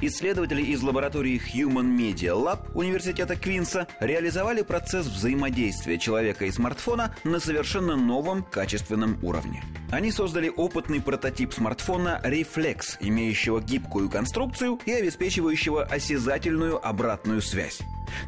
Исследователи из лаборатории Human Media Lab Университета Квинса реализовали процесс взаимодействия человека и смартфона на совершенно новом качественном уровне. Они создали опытный прототип смартфона Reflex, имеющего гибкую конструкцию и обеспечивающего осязательную обратную связь.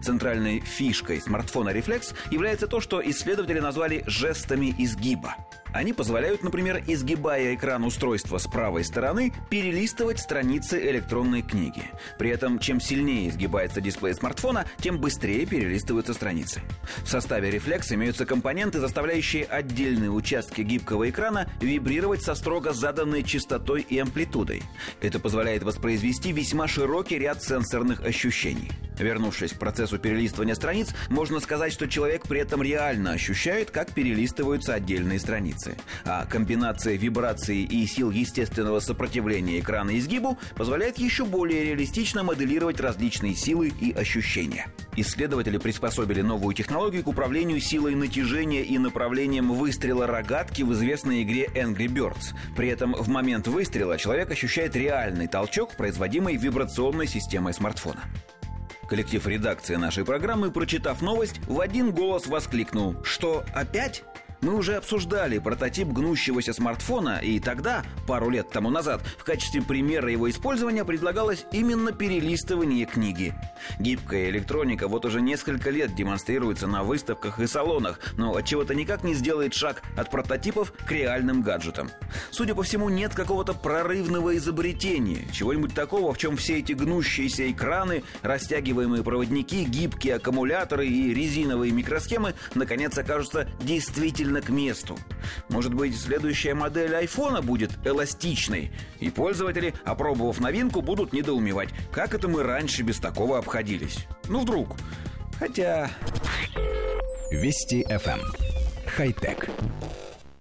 Центральной фишкой смартфона Reflex является то, что исследователи назвали жестами изгиба. Они позволяют, например, изгибая экран устройства с правой стороны, перелистывать страницы электронной книги. При этом, чем сильнее изгибается дисплей смартфона, тем быстрее перелистываются страницы. В составе Reflex имеются компоненты, заставляющие отдельные участки гибкого экрана вибрировать со строго заданной частотой и амплитудой. Это позволяет воспроизвести весьма широкий ряд сенсорных ощущений. Вернувшись к процессу перелистывания страниц, можно сказать, что человек при этом реально ощущает, как перелистываются отдельные страницы. А комбинация вибрации и сил естественного сопротивления экрана изгибу позволяет еще более реалистично моделировать различные силы и ощущения. Исследователи приспособили новую технологию к управлению силой натяжения и направлением выстрела рогатки в известной игре Angry Birds. При этом в момент выстрела человек ощущает реальный толчок, производимый вибрационной системой смартфона. Коллектив редакции нашей программы, прочитав новость, в один голос воскликнул «Что, опять?» Мы уже обсуждали прототип гнущегося смартфона, и тогда, пару лет тому назад, в качестве примера его использования предлагалось именно перелистывание книги. Гибкая электроника вот уже несколько лет демонстрируется на выставках и салонах, но от чего то никак не сделает шаг от прототипов к реальным гаджетам. Судя по всему, нет какого-то прорывного изобретения, чего-нибудь такого, в чем все эти гнущиеся экраны, растягиваемые проводники, гибкие аккумуляторы и резиновые микросхемы наконец окажутся действительно действительно к месту. Может быть, следующая модель айфона будет эластичной, и пользователи, опробовав новинку, будут недоумевать, как это мы раньше без такого обходились. Ну, вдруг. Хотя... Вести FM. Эм. Хай-тек.